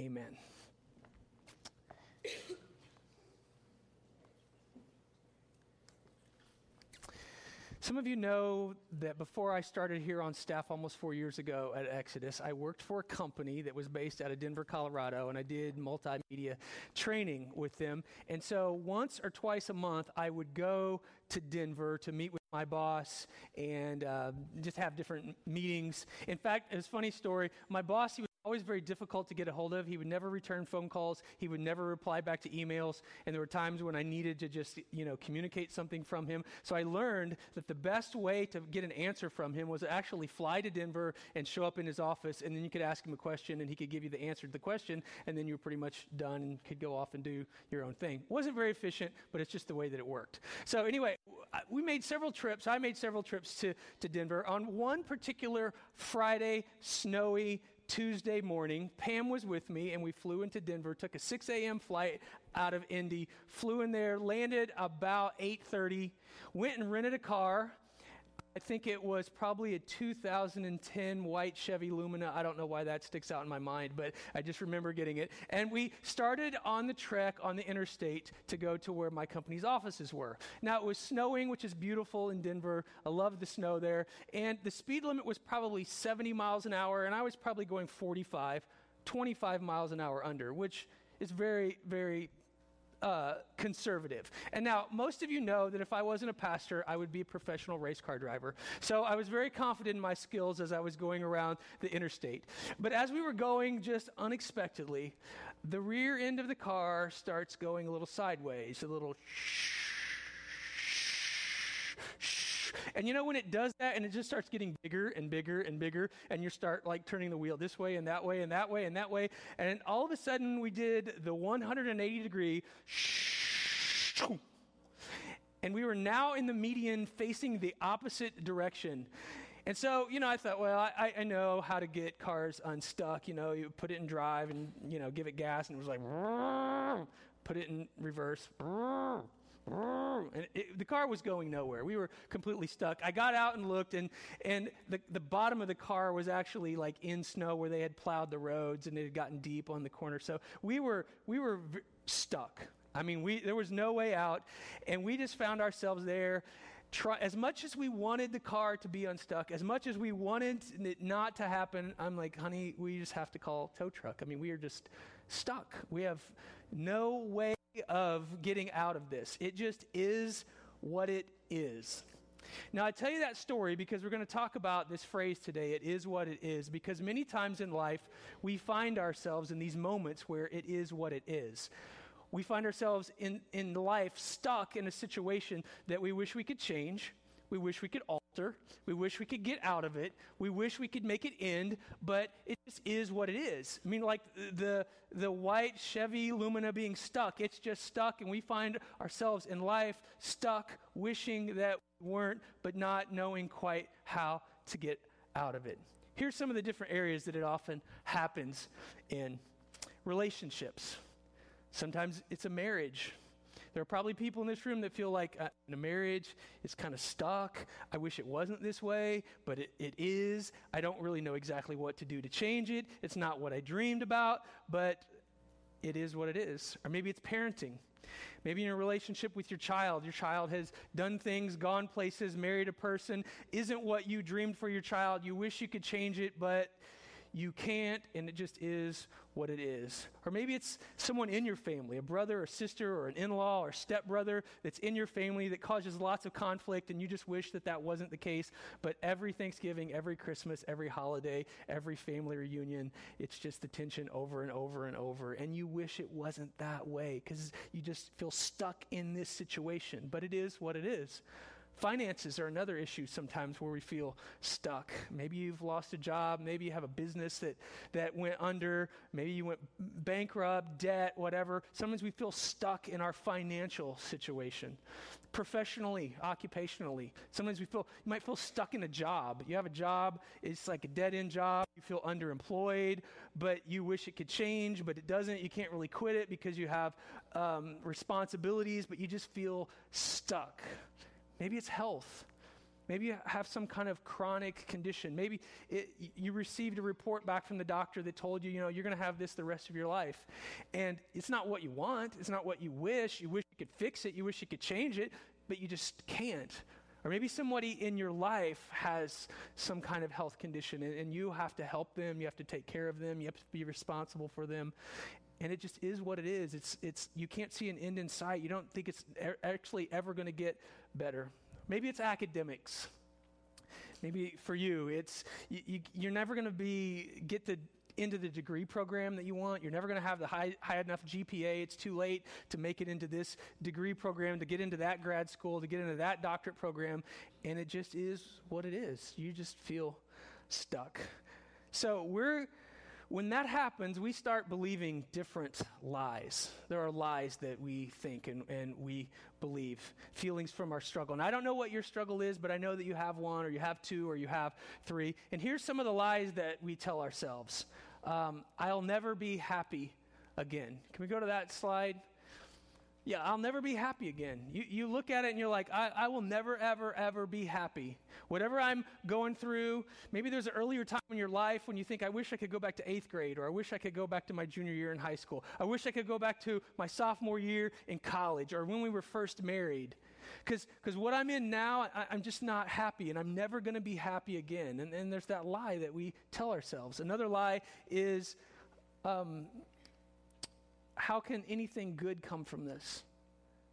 Amen. Some of you know that before I started here on staff almost four years ago at Exodus, I worked for a company that was based out of Denver, Colorado, and I did multimedia training with them. And so once or twice a month, I would go to Denver to meet with my boss and uh, just have different meetings. In fact, it's a funny story. My boss, he was always very difficult to get a hold of. He would never return phone calls. He would never reply back to emails. And there were times when I needed to just, you know, communicate something from him. So I learned that the best way to get an answer from him was actually fly to Denver and show up in his office. And then you could ask him a question and he could give you the answer to the question. And then you were pretty much done and could go off and do your own thing. Wasn't very efficient, but it's just the way that it worked. So anyway, we made several trips. I made several trips to, to Denver. On one particular Friday, snowy, Tuesday morning, Pam was with me, and we flew into Denver. Took a 6 a.m. flight out of Indy. Flew in there, landed about 8:30. Went and rented a car I think it was probably a 2010 white Chevy Lumina. I don't know why that sticks out in my mind, but I just remember getting it. And we started on the trek on the interstate to go to where my company's offices were. Now, it was snowing, which is beautiful in Denver. I love the snow there. And the speed limit was probably 70 miles an hour, and I was probably going 45, 25 miles an hour under, which is very, very uh, conservative. And now, most of you know that if I wasn't a pastor, I would be a professional race car driver. So I was very confident in my skills as I was going around the interstate. But as we were going just unexpectedly, the rear end of the car starts going a little sideways, a little shh and you know when it does that and it just starts getting bigger and bigger and bigger, and you start like turning the wheel this way and that way and that way and that way, and all of a sudden we did the 180 degree and we were now in the median facing the opposite direction. And so, you know, I thought, well, I, I know how to get cars unstuck. You know, you put it in drive and, you know, give it gas, and it was like, put it in reverse, and it, the car was going nowhere. We were completely stuck. I got out and looked, and, and the, the bottom of the car was actually like in snow where they had plowed the roads and it had gotten deep on the corner. So we were, we were v- stuck. I mean, we, there was no way out, and we just found ourselves there. Try, as much as we wanted the car to be unstuck, as much as we wanted it not to happen, I'm like, honey, we just have to call tow truck. I mean, we are just stuck. We have no way of getting out of this. It just is what it is. Now, I tell you that story because we're going to talk about this phrase today, it is what it is, because many times in life we find ourselves in these moments where it is what it is. We find ourselves in, in life stuck in a situation that we wish we could change, we wish we could alter. We wish we could get out of it. We wish we could make it end, but it just is what it is. I mean, like the, the white Chevy Lumina being stuck, it's just stuck, and we find ourselves in life stuck, wishing that we weren't, but not knowing quite how to get out of it. Here's some of the different areas that it often happens in relationships. Sometimes it's a marriage. There are probably people in this room that feel like uh, a marriage is kind of stuck. I wish it wasn't this way, but it, it is. I don't really know exactly what to do to change it. It's not what I dreamed about, but it is what it is. Or maybe it's parenting. Maybe in a relationship with your child, your child has done things, gone places, married a person, isn't what you dreamed for your child. You wish you could change it, but you can't, and it just is what it is. Or maybe it's someone in your family, a brother or sister or an in law or stepbrother that's in your family that causes lots of conflict, and you just wish that that wasn't the case. But every Thanksgiving, every Christmas, every holiday, every family reunion, it's just the tension over and over and over. And you wish it wasn't that way because you just feel stuck in this situation. But it is what it is. Finances are another issue sometimes where we feel stuck. Maybe you've lost a job. Maybe you have a business that, that went under. Maybe you went bankrupt, debt, whatever. Sometimes we feel stuck in our financial situation. Professionally, occupationally, sometimes we feel, you might feel stuck in a job. You have a job, it's like a dead end job. You feel underemployed, but you wish it could change, but it doesn't. You can't really quit it because you have um, responsibilities, but you just feel stuck. Maybe it's health. Maybe you have some kind of chronic condition. Maybe it, you received a report back from the doctor that told you, you know, you're going to have this the rest of your life. And it's not what you want, it's not what you wish. You wish you could fix it, you wish you could change it, but you just can't. Or maybe somebody in your life has some kind of health condition and, and, you have to help them, you have to take care of them, you have to be responsible for them. And it just is what it is. It's, it's, you can't see an end in sight. You don't think it's actually ever going to get better. Maybe it's academics. Maybe for you, it's you, you, you're never going to be get the into the degree program that you want. You're never going to have the high, high enough GPA. It's too late to make it into this degree program, to get into that grad school, to get into that doctorate program. And it just is what it is. You just feel stuck. So we're when that happens, we start believing different lies. There are lies that we think and, and we believe, feelings from our struggle. And I don't know what your struggle is, but I know that you have one, or you have two, or you have three. And here's some of the lies that we tell ourselves um, I'll never be happy again. Can we go to that slide? Yeah, I'll never be happy again. You, you look at it and you're like, I, I will never, ever, ever be happy. Whatever I'm going through, maybe there's an earlier time in your life when you think, I wish I could go back to eighth grade, or I wish I could go back to my junior year in high school. I wish I could go back to my sophomore year in college, or when we were first married. Because what I'm in now, I, am just not happy, and I'm never going to be happy again. And, and there's that lie that we tell ourselves. Another lie is, um, how can anything good come from this?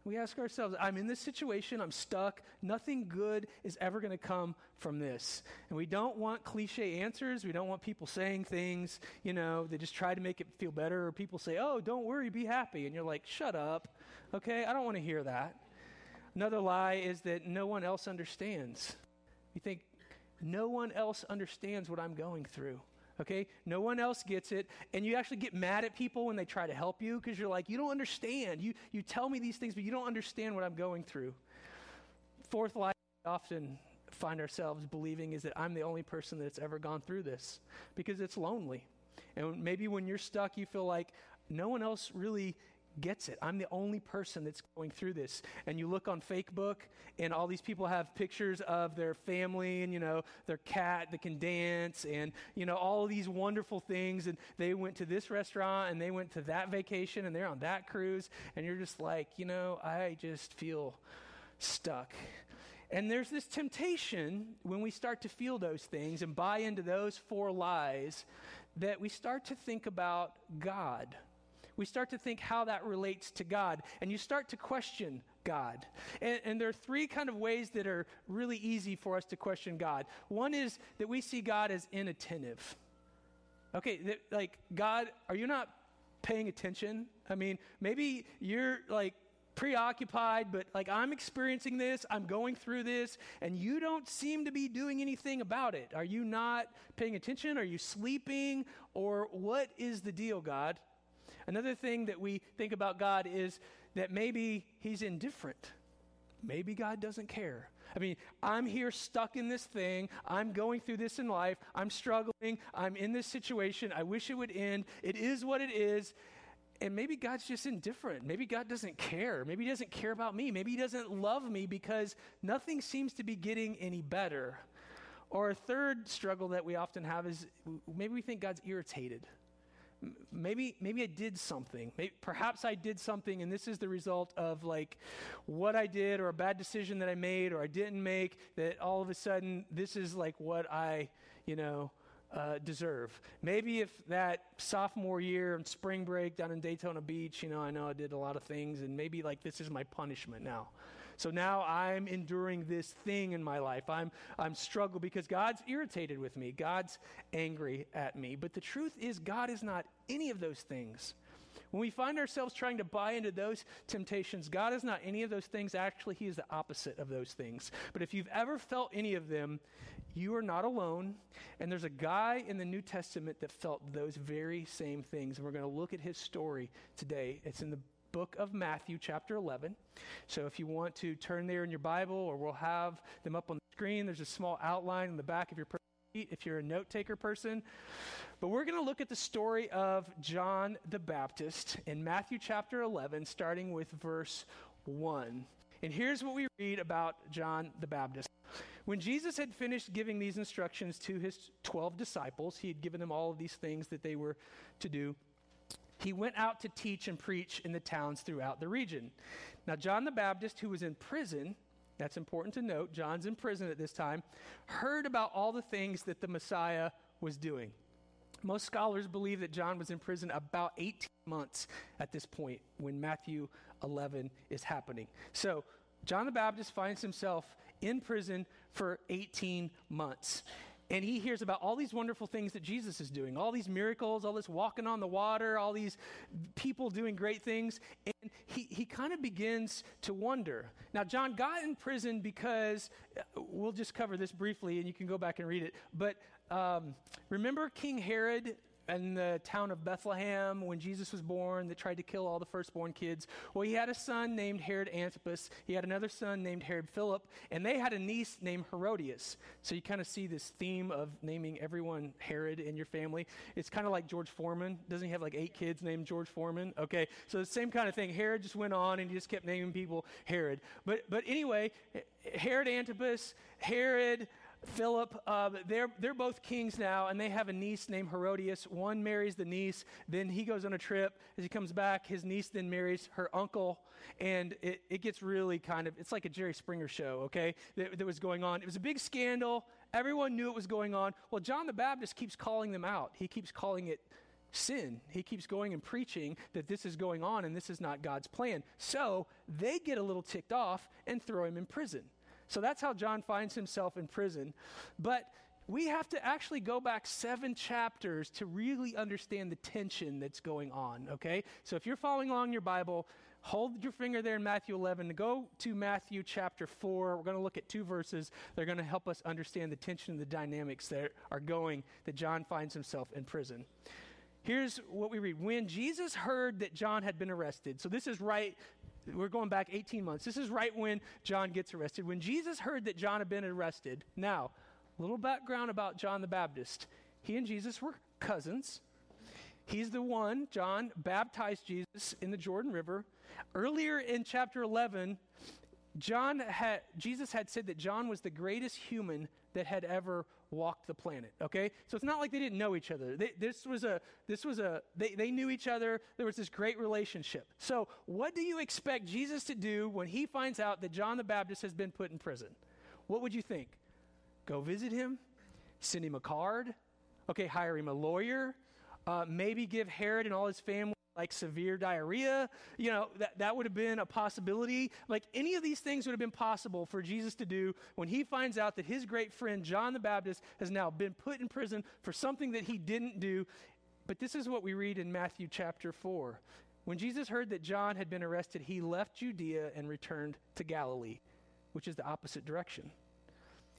We ask ourselves, I'm in this situation, I'm stuck, nothing good is ever going to come from this. And we don't want cliche answers. We don't want people saying things, you know, they just try to make it feel better. Or people say, oh, don't worry, be happy. And you're like, shut up, okay? I don't want to hear that. Another lie is that no one else understands. You think, no one else understands what I'm going through okay? No one else gets it. And you actually get mad at people when they try to help you because you're like, you don't understand. You, you tell me these things, but you don't understand what I'm going through. Fourth lie we often find ourselves believing is that I'm the only person that's ever gone through this because it's lonely. And maybe when you're stuck, you feel like no one else really gets it. I'm the only person that's going through this. And you look on Facebook, and all these people have pictures of their family and, you know, their cat that can dance and, you know, all these wonderful things. And they went to this restaurant and they went to that vacation and they're on that cruise. And you're just like, you know, I just feel stuck. And there's this temptation when we start to feel those things and buy into those four lies that we start to think about God we start to think how that relates to God. And you start to question God. And, and, there are three kind of ways that are really easy for us to question God. One is that we see God as inattentive. Okay, like, God, are you not paying attention? I mean, maybe you're like preoccupied, but like, I'm experiencing this, I'm going through this, and you don't seem to be doing anything about it. Are you not paying attention? Are you sleeping? Or what is the deal, God? Another thing that we think about God is that maybe He's indifferent. Maybe God doesn't care. I mean, I'm here stuck in this thing. I'm going through this in life. I'm struggling. I'm in this situation. I wish it would end. It is what it is. And maybe God's just indifferent. Maybe God doesn't care. Maybe He doesn't care about me. Maybe He doesn't love me because nothing seems to be getting any better. Or a third struggle that we often have is maybe we think God's irritated maybe maybe I did something. Maybe, perhaps I did something, and this is the result of like what I did or a bad decision that I made or I didn't make. That all of a sudden this is like what I, you know. Uh, deserve. Maybe if that sophomore year and spring break down in Daytona Beach, you know, I know I did a lot of things, and maybe like this is my punishment now. So now I'm enduring this thing in my life. I'm, I'm struggling because God's irritated with me. God's angry at me. But the truth is, God is not any of those things. When we find ourselves trying to buy into those temptations, God is not any of those things. Actually, He is the opposite of those things. But if you've ever felt any of them, you are not alone. And there's a guy in the New Testament that felt those very same things. And we're going to look at his story today. It's in the book of Matthew, chapter 11. So if you want to turn there in your Bible, or we'll have them up on the screen, there's a small outline in the back of your sheet if you're a note taker person. But we're going to look at the story of John the Baptist in Matthew chapter 11, starting with verse 1. And here's what we read about John the Baptist. When Jesus had finished giving these instructions to his 12 disciples, he had given them all of these things that they were to do. He went out to teach and preach in the towns throughout the region. Now, John the Baptist, who was in prison, that's important to note, John's in prison at this time, heard about all the things that the Messiah was doing. Most scholars believe that John was in prison about 18 months at this point when Matthew 11 is happening. So, John the Baptist finds himself in prison for 18 months. And he hears about all these wonderful things that Jesus is doing, all these miracles, all this walking on the water, all these people doing great things. And he, he kind of begins to wonder. Now, John got in prison because, uh, we'll just cover this briefly and you can go back and read it. But um, remember King Herod in the town of Bethlehem when Jesus was born that tried to kill all the firstborn kids. Well, he had a son named Herod Antipas. He had another son named Herod Philip, and they had a niece named Herodias. So you kind of see this theme of naming everyone Herod in your family. It's kind of like George Foreman. Doesn't he have like eight kids named George Foreman? Okay, so the same kind of thing. Herod just went on and he just kept naming people Herod. But but anyway, Herod Antipas, Herod Philip, uh, they're, they're both kings now, and they have a niece named Herodias. One marries the niece, then he goes on a trip. As he comes back, his niece then marries her uncle, and it, it gets really kind of, it's like a Jerry Springer show, okay, that, that was going on. It was a big scandal. Everyone knew it was going on. Well, John the Baptist keeps calling them out. He keeps calling it sin. He keeps going and preaching that this is going on and this is not God's plan. So they get a little ticked off and throw him in prison. So that's how John finds himself in prison. But we have to actually go back seven chapters to really understand the tension that's going on, okay? So if you're following along your Bible, hold your finger there in Matthew 11. Go to Matthew chapter 4. We're going to look at two verses. They're going to help us understand the tension and the dynamics that are going that John finds himself in prison. Here's what we read. When Jesus heard that John had been arrested, so this is right we're going back 18 months. This is right when John gets arrested. When Jesus heard that John had been arrested, now, little background about John the Baptist. He and Jesus were cousins. He's the one, John, baptized Jesus in the Jordan River. Earlier in chapter 11, John had, Jesus had said that John was the greatest human that had ever walked the planet. Okay, so it's not like they didn't know each other. They, this was a this was a they, they knew each other. There was this great relationship. So what do you expect Jesus to do when he finds out that John the Baptist has been put in prison? What would you think? Go visit him, send him a card, okay, hire him a lawyer, uh, maybe give Herod and all his family like severe diarrhea. You know, that, that would have been a possibility. Like any of these things would have been possible for Jesus to do when he finds out that his great friend John the Baptist has now been put in prison for something that he didn't do. But this is what we read in Matthew chapter 4. When Jesus heard that John had been arrested, he left Judea and returned to Galilee, which is the opposite direction.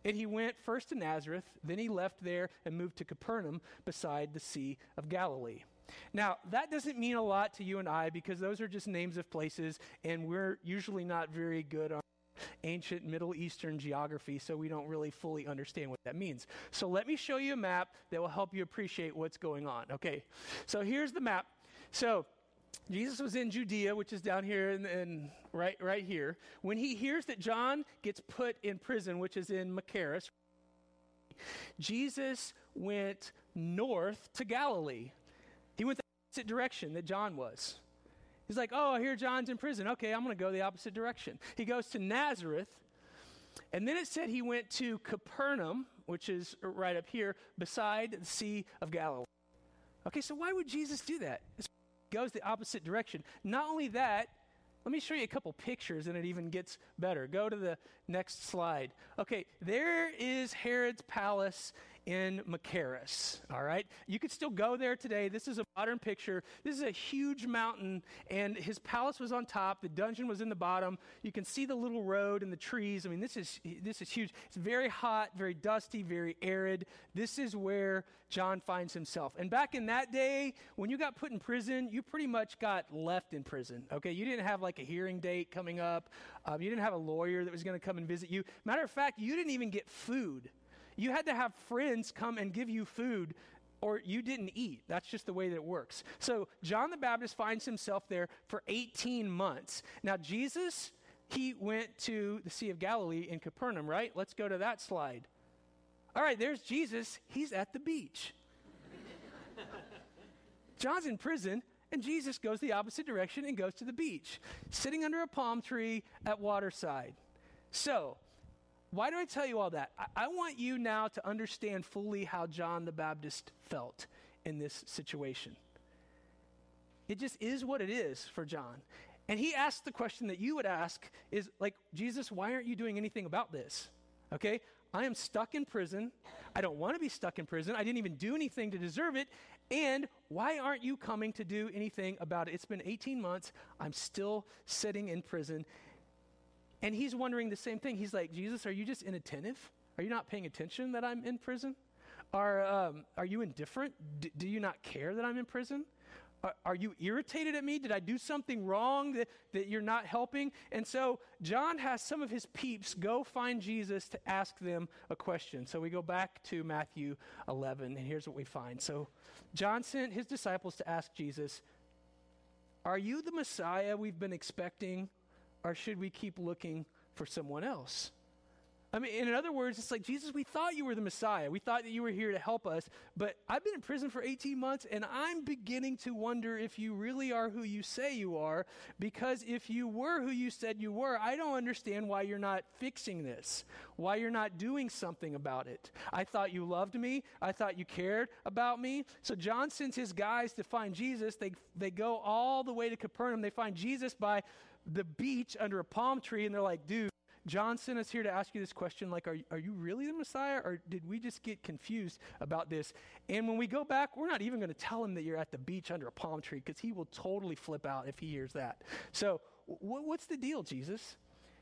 And he went first to Nazareth, then he left there and moved to Capernaum beside the Sea of Galilee. Now, that doesn't mean a lot to you and I because those are just names of places, and we're usually not very good on ancient Middle Eastern geography, so we don't really fully understand what that means. So let me show you a map that will help you appreciate what's going on. Okay, so here's the map. So Jesus was in Judea, which is down here and right, right here. When he hears that John gets put in prison, which is in Machaerus, Jesus went north to Galilee. He went the opposite direction that John was. He's like, oh, I hear John's in prison. Okay, I'm going to go the opposite direction. He goes to Nazareth, and then it said he went to Capernaum, which is right up here, beside the Sea of Galilee. Okay, so why would Jesus do that? He goes the opposite direction. Not only that, let me show you a couple pictures and it even gets better. Go to the next slide. Okay, there is Herod's palace in Machaerus. All right? You could still go there today. This is a modern picture. This is a huge mountain, and his palace was on top. The dungeon was in the bottom. You can see the little road and the trees. I mean, this is, this is huge. It's very hot, very dusty, very arid. This is where John finds himself. And back in that day, when you got put in prison, you pretty much got left in prison. Okay? You didn't have like a hearing date coming up, um, you didn't have a lawyer that was going to come and visit you. Matter of fact, you didn't even get food. You had to have friends come and give you food or you didn't eat. That's just the way that it works. So John the Baptist finds himself there for 18 months. Now, Jesus, he went to the Sea of Galilee in Capernaum, right? Let's go to that slide. All right, there's Jesus. He's at the beach. John's in prison, and Jesus goes the opposite direction and goes to the beach, sitting under a palm tree at waterside. So, why do I tell you all that? I, I, want you now to understand fully how John the Baptist felt in this situation. It just is what it is for John. And he asked the question that you would ask is like, Jesus, why aren't you doing anything about this? Okay? I am stuck in prison. I don't want to be stuck in prison. I didn't even do anything to deserve it. And why aren't you coming to do anything about it? It's been 18 months. I'm still sitting in prison. And he's wondering the same thing. He's like, Jesus, are you just inattentive? Are you not paying attention that I'm in prison? Are, um, are you indifferent? D- do you not care that I'm in prison? Are, are, you irritated at me? Did I do something wrong that, that you're not helping? And so John has some of his peeps go find Jesus to ask them a question. So we go back to Matthew 11, and here's what we find. So John sent his disciples to ask Jesus, Are you the Messiah we've been expecting? Or should we keep looking for someone else? I mean, in other words, it's like, Jesus, we thought you were the Messiah. We thought that you were here to help us, but I've been in prison for 18 months, and I'm beginning to wonder if you really are who you say you are, because if you were who you said you were, I don't understand why you're not fixing this, why you're not doing something about it. I thought you loved me. I thought you cared about me. So John sends his guys to find Jesus. They, they go all the way to Capernaum. They find Jesus by the beach under a palm tree and they're like, dude, John sent us here to ask you this question like, are, are you really the Messiah or did we just get confused about this? And when we go back, we're not even going to tell him that you're at the beach under a palm tree because he will totally flip out if he hears that. So, w- what's the deal, Jesus?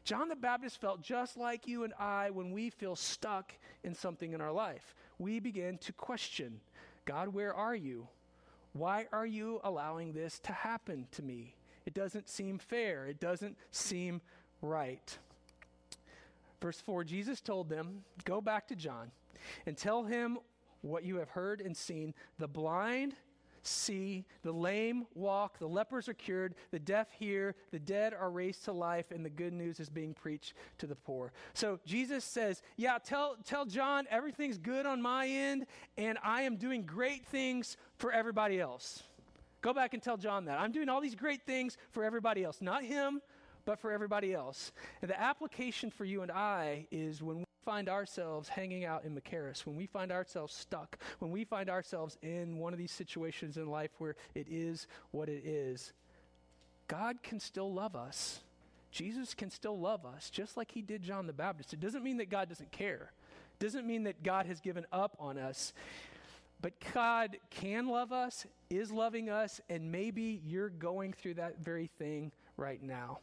John the Baptist felt just like you and I when we feel stuck in something in our life. We begin to question God, where are you? Why are you allowing this to happen to me? It doesn't seem fair. It doesn't seem right. Verse 4 Jesus told them, Go back to John and tell him what you have heard and seen. The blind see, the lame walk, the lepers are cured, the deaf hear, the dead are raised to life, and the good news is being preached to the poor. So Jesus says, Yeah, tell, tell John everything's good on my end, and I am doing great things for everybody else. Go back and tell John that. I'm doing all these great things for everybody else, not him, but for everybody else. And the application for you and I is when we find ourselves hanging out in Machaerus, when we find ourselves stuck, when we find ourselves in one of these situations in life where it is what it is, God can still love us. Jesus can still love us, just like he did John the Baptist. It doesn't mean that God doesn't care. It doesn't mean that God has given up on us. But God can love us, is loving us, and maybe you're going through that very thing right now.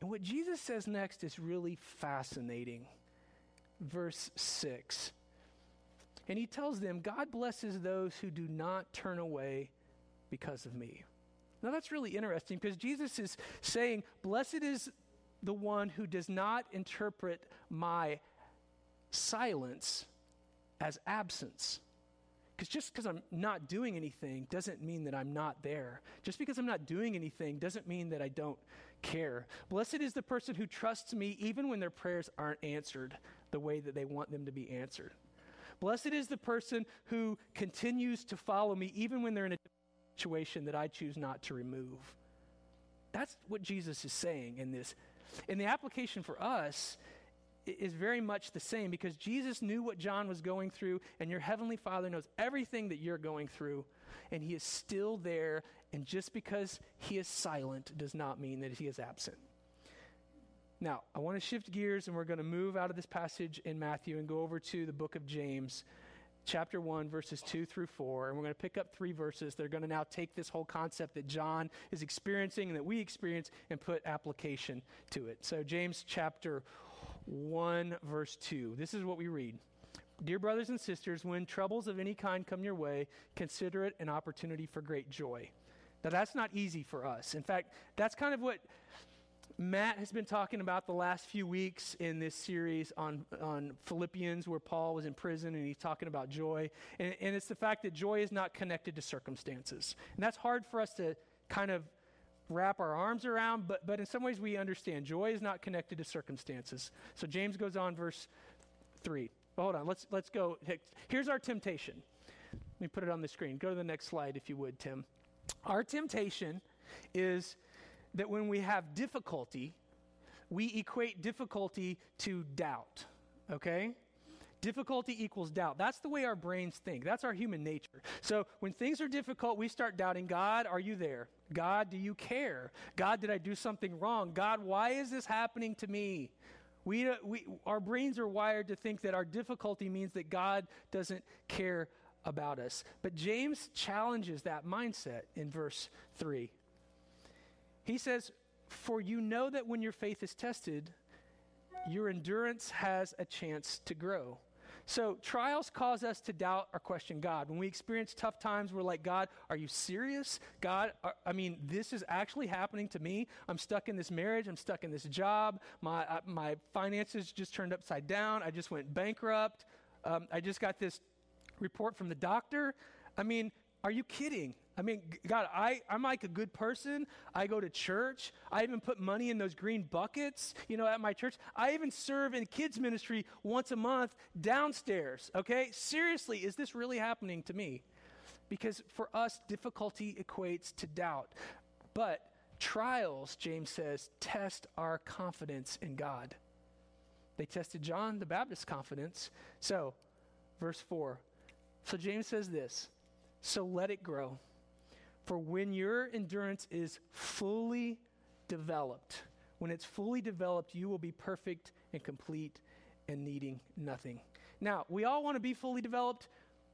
And what Jesus says next is really fascinating. Verse 6. And he tells them, God blesses those who do not turn away because of me. Now that's really interesting because Jesus is saying, Blessed is the one who does not interpret my silence as absence. Because just because I'm not doing anything doesn't mean that I'm not there. Just because I'm not doing anything doesn't mean that I don't care. Blessed is the person who trusts me even when their prayers aren't answered the way that they want them to be answered. Blessed is the person who continues to follow me even when they're in a situation that I choose not to remove. That's what Jesus is saying in this. And the application for us is very much the same because Jesus knew what John was going through, and your heavenly Father knows everything that you're going through, and he is still there. And just because he is silent does not mean that he is absent. Now, I want to shift gears and we're going to move out of this passage in Matthew and go over to the book of James, chapter 1, verses 2 through 4. And we're going to pick up three verses. They're going to now take this whole concept that John is experiencing and that we experience and put application to it. So, James chapter 1, verse 2. This is what we read. Dear brothers and sisters, when troubles of any kind come your way, consider it an opportunity for great joy. Now, that's not easy for us. In fact, that's kind of what Matt has been talking about the last few weeks in this series on, on Philippians, where Paul was in prison and he's talking about joy. And, and it's the fact that joy is not connected to circumstances. And that's hard for us to kind of wrap our arms around, but, but in some ways we understand. Joy is not connected to circumstances. So James goes on, verse 3. hold on, let's, let's go. Here's our temptation. Let me put it on the screen. Go to the next slide, if you would, Tim. Our temptation is that when we have difficulty, we equate difficulty to doubt, okay? Difficulty equals doubt. That's the way our brains think. That's our human nature. So when things are difficult, we start doubting God, are you there? God, do you care? God, did I do something wrong? God, why is this happening to me? We, uh, we, our brains are wired to think that our difficulty means that God doesn't care about us. But James challenges that mindset in verse 3. He says, For you know that when your faith is tested, your endurance has a chance to grow. So, trials cause us to doubt or question God. When we experience tough times, we're like, God, are you serious? God, are, I mean, this is actually happening to me. I'm stuck in this marriage. I'm stuck in this job. My, uh, my finances just turned upside down. I just went bankrupt. Um, I just got this report from the doctor. I mean, are you kidding? I mean, God, I, I'm like a good person. I go to church. I even put money in those green buckets, you know, at my church. I even serve in kids' ministry once a month downstairs, okay? Seriously, is this really happening to me? Because for us, difficulty equates to doubt. But trials, James says, test our confidence in God. They tested John the Baptist's confidence. So, verse 4. So James says this So let it grow. For when your endurance is fully developed, when it's fully developed, you will be perfect and complete and needing nothing. Now, we all want to be fully developed.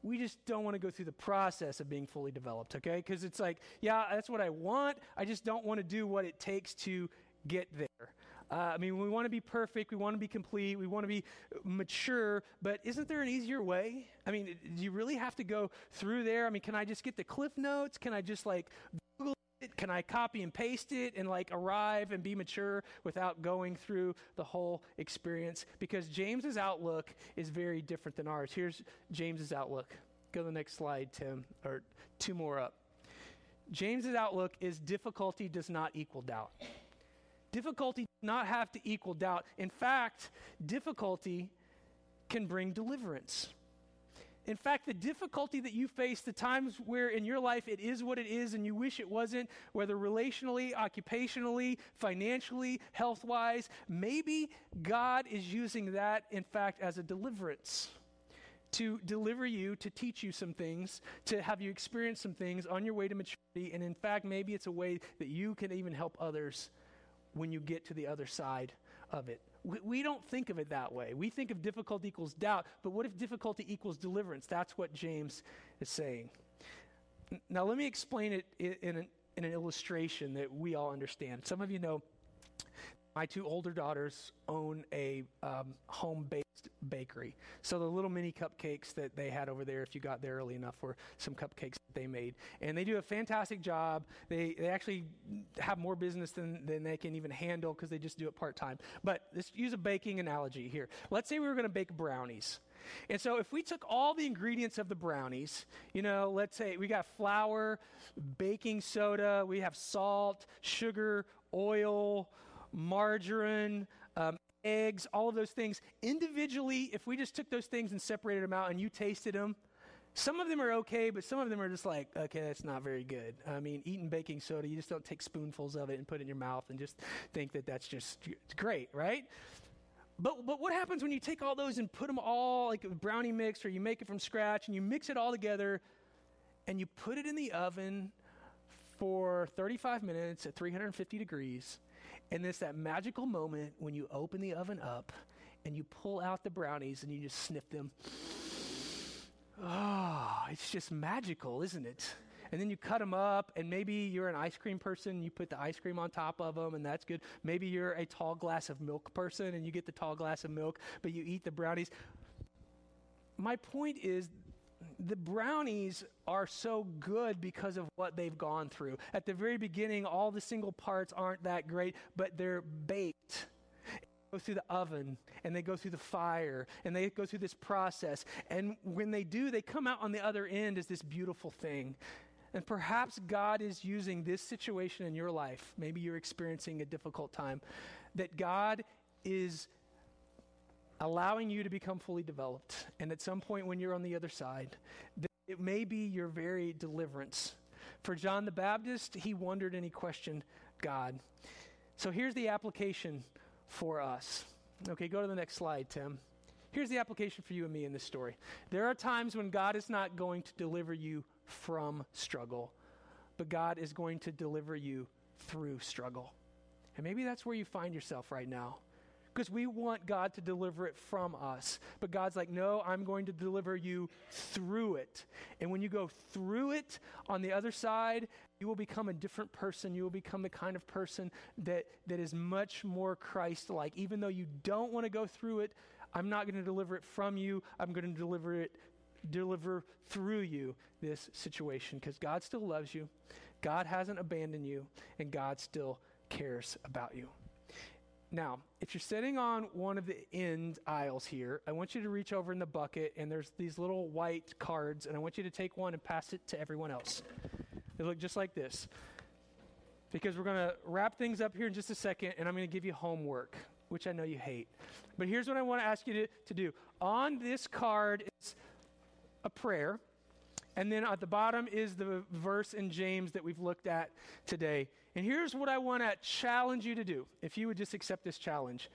We just don't want to go through the process of being fully developed, okay? Because it's like, yeah, that's what I want. I just don't want to do what it takes to get there. Uh, I mean, we want to be perfect, we want to be complete, we want to be mature, but isn't there an easier way? I mean, do you really have to go through there? I mean, can I just get the cliff notes? Can I just like Google it? Can I copy and paste it and like arrive and be mature without going through the whole experience? Because James's outlook is very different than ours. Here's James's outlook. Go to the next slide, Tim, or two more up. James's outlook is difficulty does not equal doubt. Difficulty does not have to equal doubt. In fact, difficulty can bring deliverance. In fact, the difficulty that you face, the times where in your life it is what it is and you wish it wasn't, whether relationally, occupationally, financially, health wise, maybe God is using that, in fact, as a deliverance to deliver you, to teach you some things, to have you experience some things on your way to maturity. And in fact, maybe it's a way that you can even help others when you get to the other side of it. We, we don't think of it that way. We think of difficulty equals doubt, but what if difficulty equals deliverance? That's what James is saying. Now, let me explain it in, in, an, in an illustration that we all understand. Some of you know my two older daughters own a um, home based bakery. So the little mini cupcakes that they had over there, if you got there early enough, were some cupcakes that they made. And they do a fantastic job. They, they actually have more business than, than they can even handle because they just do it part time. But let's use a baking analogy here. Let's say we were going to bake brownies. And so if we took all the ingredients of the brownies, you know, let's say we got flour, baking soda, we have salt, sugar, oil, margarine, um, eggs, all of those things. Individually, if we just took those things and separated them out and you tasted them, some of them are okay, but some of them are just like, okay, that's not very good. I mean, eating baking soda, you just don't take spoonfuls of it and put it in your mouth and just think that that's just great, right? But, but what happens when you take all those and put them all like a brownie mix or you make it from scratch and you mix it all together and you put it in the oven for 35 minutes at 350 degrees and it's that magical moment when you open the oven up and you pull out the brownies and you just sniff them. Oh, it's just magical, isn't it? And then you cut them up, and maybe you're an ice cream person, you put the ice cream on top of them, and that's good. Maybe you're a tall glass of milk person, and you get the tall glass of milk, but you eat the brownies. My point is, the brownies are so good because of what they've gone through. At the very beginning, all the single parts aren't that great, but they're baked. Go through the oven and they go through the fire and they go through this process. And when they do, they come out on the other end as this beautiful thing. And perhaps God is using this situation in your life. Maybe you're experiencing a difficult time. That God is allowing you to become fully developed. And at some point when you're on the other side, it may be your very deliverance. For John the Baptist, he wondered and he questioned God. So here's the application for us. Okay, go to the next slide, Tim. Here's the application for you and me in this story. There are times when God is not going to deliver you from struggle, but God is going to deliver you through struggle. And maybe that's where you find yourself right now. Because we want God to deliver it from us. But God's like, no, I'm going to deliver you through it. And when you go through it on the other side, you will become a different person. You will become the kind of person that, that is much more Christ like. Even though you don't want to go through it, I'm not going to deliver it from you. I'm going to deliver it deliver through you this situation because God still loves you. God hasn't abandoned you and God still cares about you. Now, if you're sitting on one of the end aisles here, I want you to reach over in the bucket and there's these little white cards and I want you to take one and pass it to everyone else. They look just like this. Because we're going to wrap things up here in just a second and I'm going to give you homework which I know you hate. But here's what I want to ask you to, to do. On this card is a prayer, and then at the bottom is the verse in James that we've looked at today. And here's what I want to challenge you to do, if you would just accept this challenge.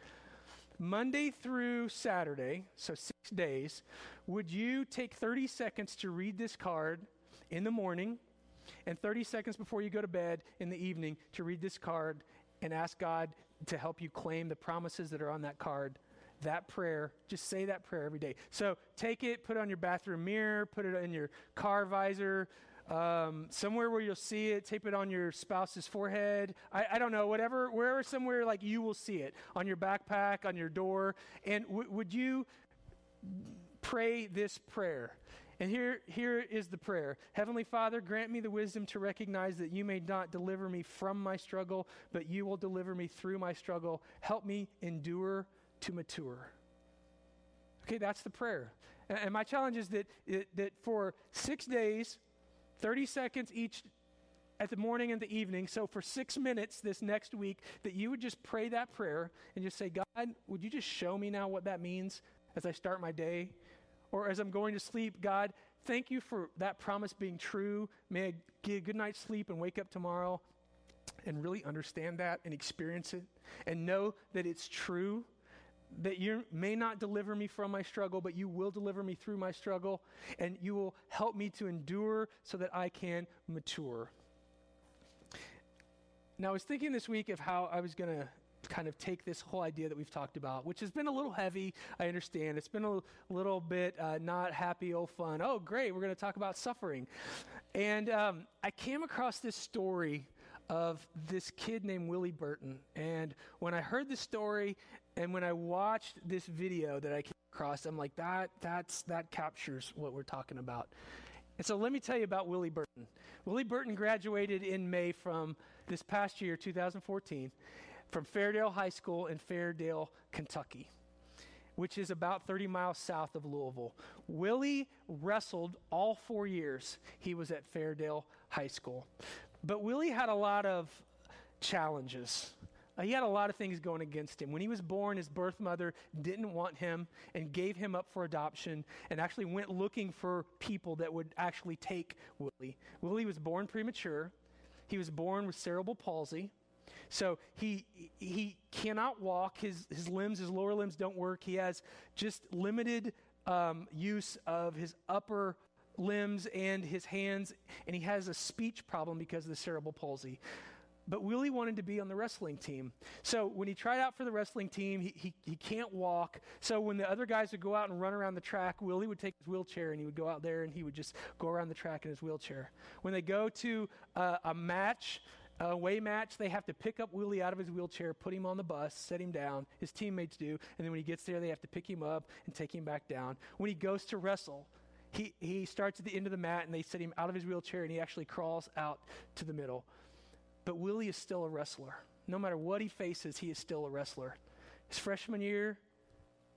Monday through Saturday, so six days, would you take 30 seconds to read this card in the morning and 30 seconds before you go to bed in the evening to read this card and ask God to help you claim the promises that are on that card. That prayer, just say that prayer every day. So take it, put it on your bathroom mirror, put it in your car visor, um, somewhere where you'll see it, tape it on your spouse's forehead. I, I, don't know, whatever, wherever, somewhere like you will see it on your backpack, on your door. And w- would you pray this prayer? And here, here is the prayer Heavenly Father, grant me the wisdom to recognize that you may not deliver me from my struggle, but you will deliver me through my struggle. Help me endure to mature. Okay, that's the prayer. And, my challenge is that, that for six days, 30 seconds each at the morning and the evening, so for six minutes this next week, that you would just pray that prayer and just say, God, would you just show me now what that means as I start my day? or as I'm going to sleep, God, thank you for that promise being true. May I get a good night's sleep and wake up tomorrow and really understand that and experience it and know that it's true. That you may not deliver me from my struggle, but you will deliver me through my struggle, and you will help me to endure so that I can mature. Now, I was thinking this week of how I was going to kind of take this whole idea that we've talked about, which has been a little heavy, I understand. It's been a little bit uh, not happy, oh, fun. Oh, great, we're going to talk about suffering. And um, I came across this story of this kid named Willie Burton. And when I heard the story and when I watched this video that I came across, I'm like, that, that's, that captures what we're talking about. And so let me tell you about Willie Burton. Willie Burton graduated in May from this past year, 2014 from Fairdale High School in Fairdale, Kentucky, which is about 30 miles south of Louisville. Willie wrestled all four years he was at Fairdale High School. But Willie had a lot of challenges. Uh, he had a lot of things going against him. When he was born, his birth mother didn't want him and gave him up for adoption and actually went looking for people that would actually take Willie. Willie was born premature. He was born with cerebral palsy. So he he cannot walk. His his limbs, his lower limbs don't work. He has just limited um, use of his upper limbs and his hands, and he has a speech problem because of the cerebral palsy. But Willie wanted to be on the wrestling team. So when he tried out for the wrestling team, he, he, he can't walk. So when the other guys would go out and run around the track, Willie would take his wheelchair and he would go out there and he would just go around the track in his wheelchair. When they go to uh, a match, a away match, they have to pick up Willie out of his wheelchair, put him on the bus, set him down. His teammates do. And then when he gets there, they have to pick him up and take him back down. When he goes to wrestle, he, he starts at the end of the mat and they set him out of his wheelchair and he actually crawls out to the middle. But Willie is still a wrestler. No matter what he faces, he is still a wrestler. His freshman year,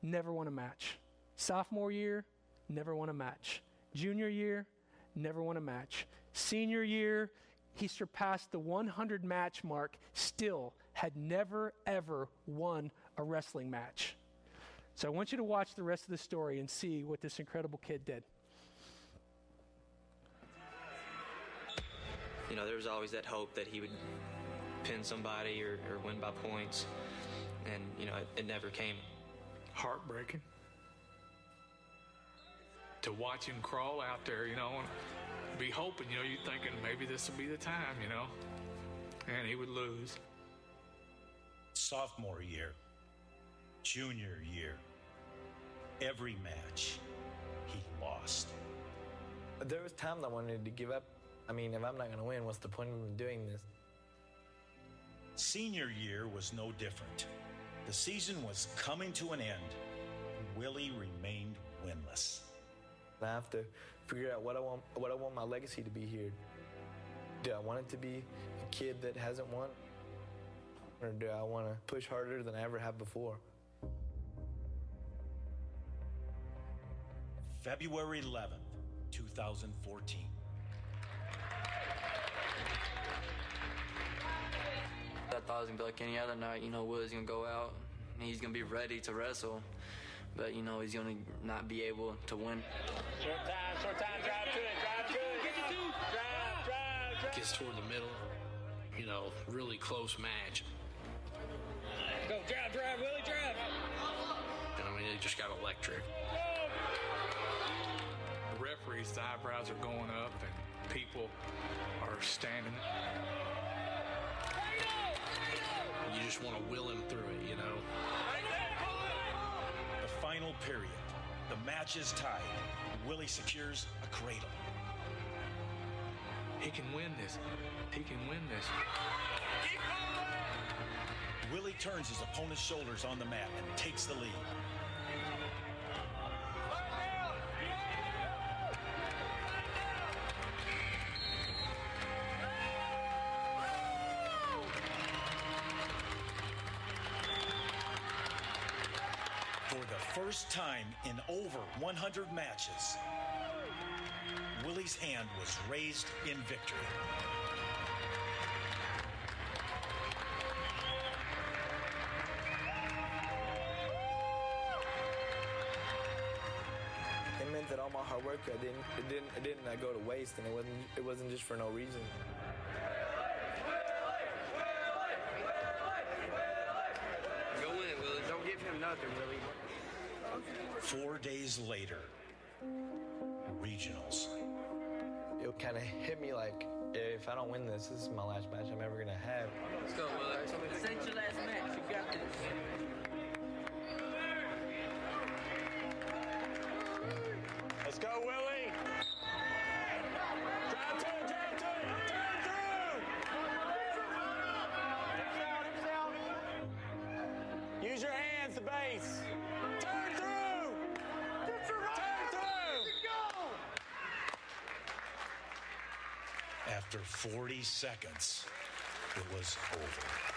never won a match. Sophomore year, never won a match. Junior year, never won a match. Senior year, he surpassed the 100 match mark, still had never, ever won a wrestling match. So I want you to watch the rest of the story and see what this incredible kid did. You know, there was always that hope that he would pin somebody or, or win by points. And, you know, it, it never came. Heartbreaking. To watch him crawl out there, you know, and be hoping, you know, you're thinking maybe this will be the time, you know, and he would lose. Sophomore year, junior year, every match he lost. There was times I wanted to give up. I mean, if I'm not going to win, what's the point of doing this? Senior year was no different. The season was coming to an end. Willie remained winless. I have to figure out what I want what I want my legacy to be here. Do I want it to be a kid that hasn't won? Or do I want to push harder than I ever have before? February 11th, 2014. Thought it was gonna be like any other night. You know, Will's gonna go out and he's gonna be ready to wrestle, but you know he's gonna not be able to win. Short time, short time, drive to it, drive to it. Get the two. Drive, drive, drive. Gets toward the middle, you know, really close match. Go, drive, drive, Willie, drive. And I mean, it just got electric. The referees, the eyebrows are going up, and people are standing. You just want to will him through it, you know. The final period. The match is tied. Willie secures a cradle. He can win this. He can win this. Willie turns his opponent's shoulders on the mat and takes the lead. In over 100 matches, Willie's hand was raised in victory. It meant that all my hard work I didn't it didn't it didn't uh, go to waste, and it wasn't it wasn't just for no reason. Go in, Willie. Don't give him nothing, Willie. Four days later, regionals. It kind of hit me like, if I don't win this, this is my last match I'm ever gonna have. Let's go, Willie. This ain't your last match. You got this. Let's go, Willie. Drive to it, drive to it. Through. Use your hands, the base. After 40 seconds, it was over.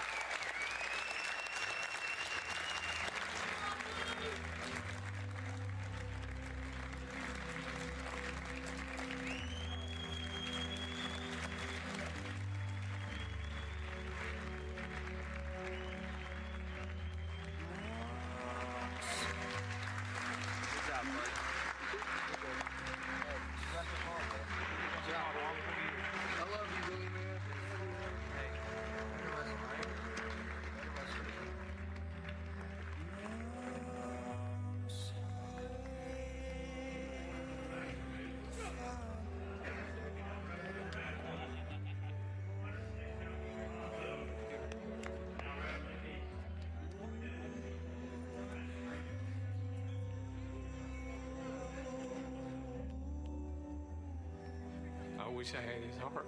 Wish I had his heart.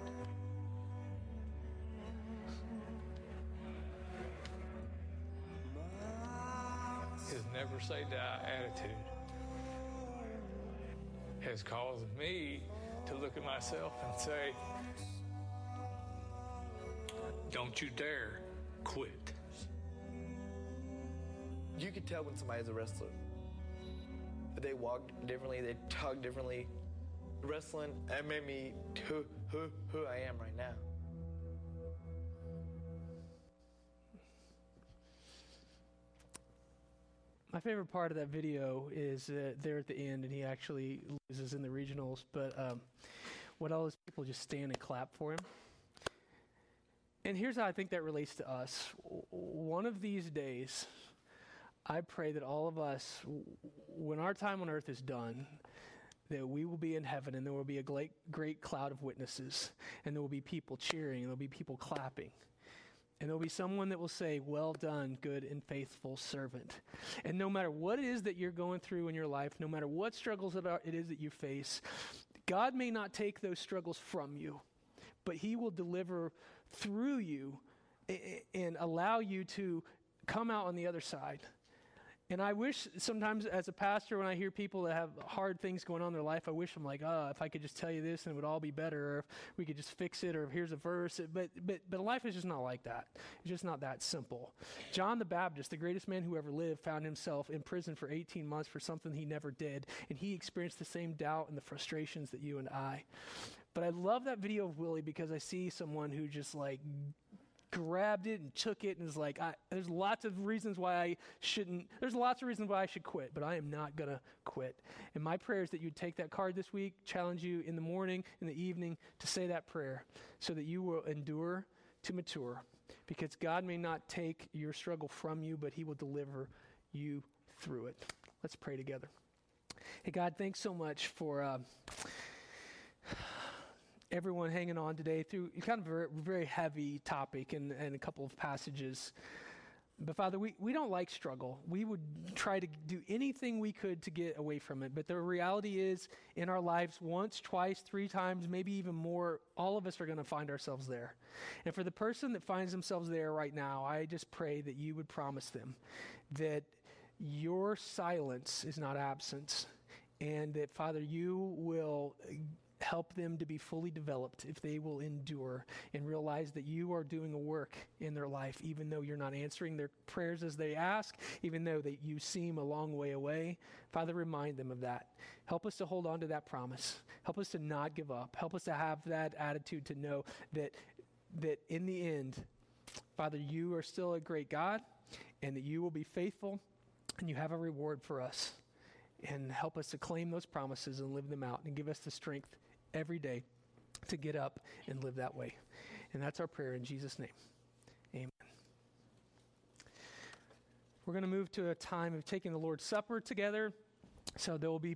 His never say die attitude has caused me to look at myself and say, Don't you dare quit. You could tell when somebody's a wrestler. They walk differently, they talk differently. Wrestling, that made me to who who I am right now. My favorite part of that video is uh, there at the end, and he actually loses in the regionals. But um, what all those people just stand and clap for him. And here's how I think that relates to us. One of these days, I pray that all of us, when our time on earth is done, that we will be in heaven and there will be a great, great cloud of witnesses, and there will be people cheering, and there will be people clapping. And there'll be someone that will say, Well done, good and faithful servant. And no matter what it is that you're going through in your life, no matter what struggles it are- it is that you face, God may not take those struggles from you, but He will deliver through you and allow you to come out on the other side. And I wish sometimes as a pastor, when I hear people that have hard things going on in their life, I wish I'm like, oh, if I could just tell you this and it would all be better, or if we could just fix it, or if here's a verse. But, but, but life is just not like that. It's just not that simple. John the Baptist, the greatest man who ever lived, found himself in prison for 18 months for something he never did. And he experienced the same doubt and the frustrations that you and I. But I love that video of Willie because I see someone who just like grabbed it and took it and is like, I, there's lots of reasons why I shouldn't, there's lots of reasons why I should quit, but I am not going to quit. And my prayer is that you'd take that card this week, challenge you in the morning, in the evening to say that prayer so that you will endure to mature. Because God may not take your struggle from you, but He will deliver you through it. Let's pray together. Hey, God, thanks so much for. Uh, everyone hanging on today through kind of a very, heavy topic and, and a couple of passages. But Father, we, we don't like struggle. We would try to do anything we could to get away from it. But the reality is, in our lives, once, twice, three times, maybe even more, all of us are going to find ourselves there. And for the person that finds themselves there right now, I just pray that you would promise them that your silence is not absence. And that, Father, you will help them to be fully developed if they will endure and realize that you are doing a work in their life, even though you're not answering their prayers as they ask, even though that you seem a long way away. Father, remind them of that. Help us to hold on to that promise. Help us to not give up. Help us to have that attitude to know that that in the end, Father, you are still a great God and that you will be faithful and you have a reward for us. And help us to claim those promises and live them out and give us the strength every day to get up and live that way. And that's our prayer in Jesus' name. Amen. We're going to move to a time of taking the Lord's Supper together. So there will be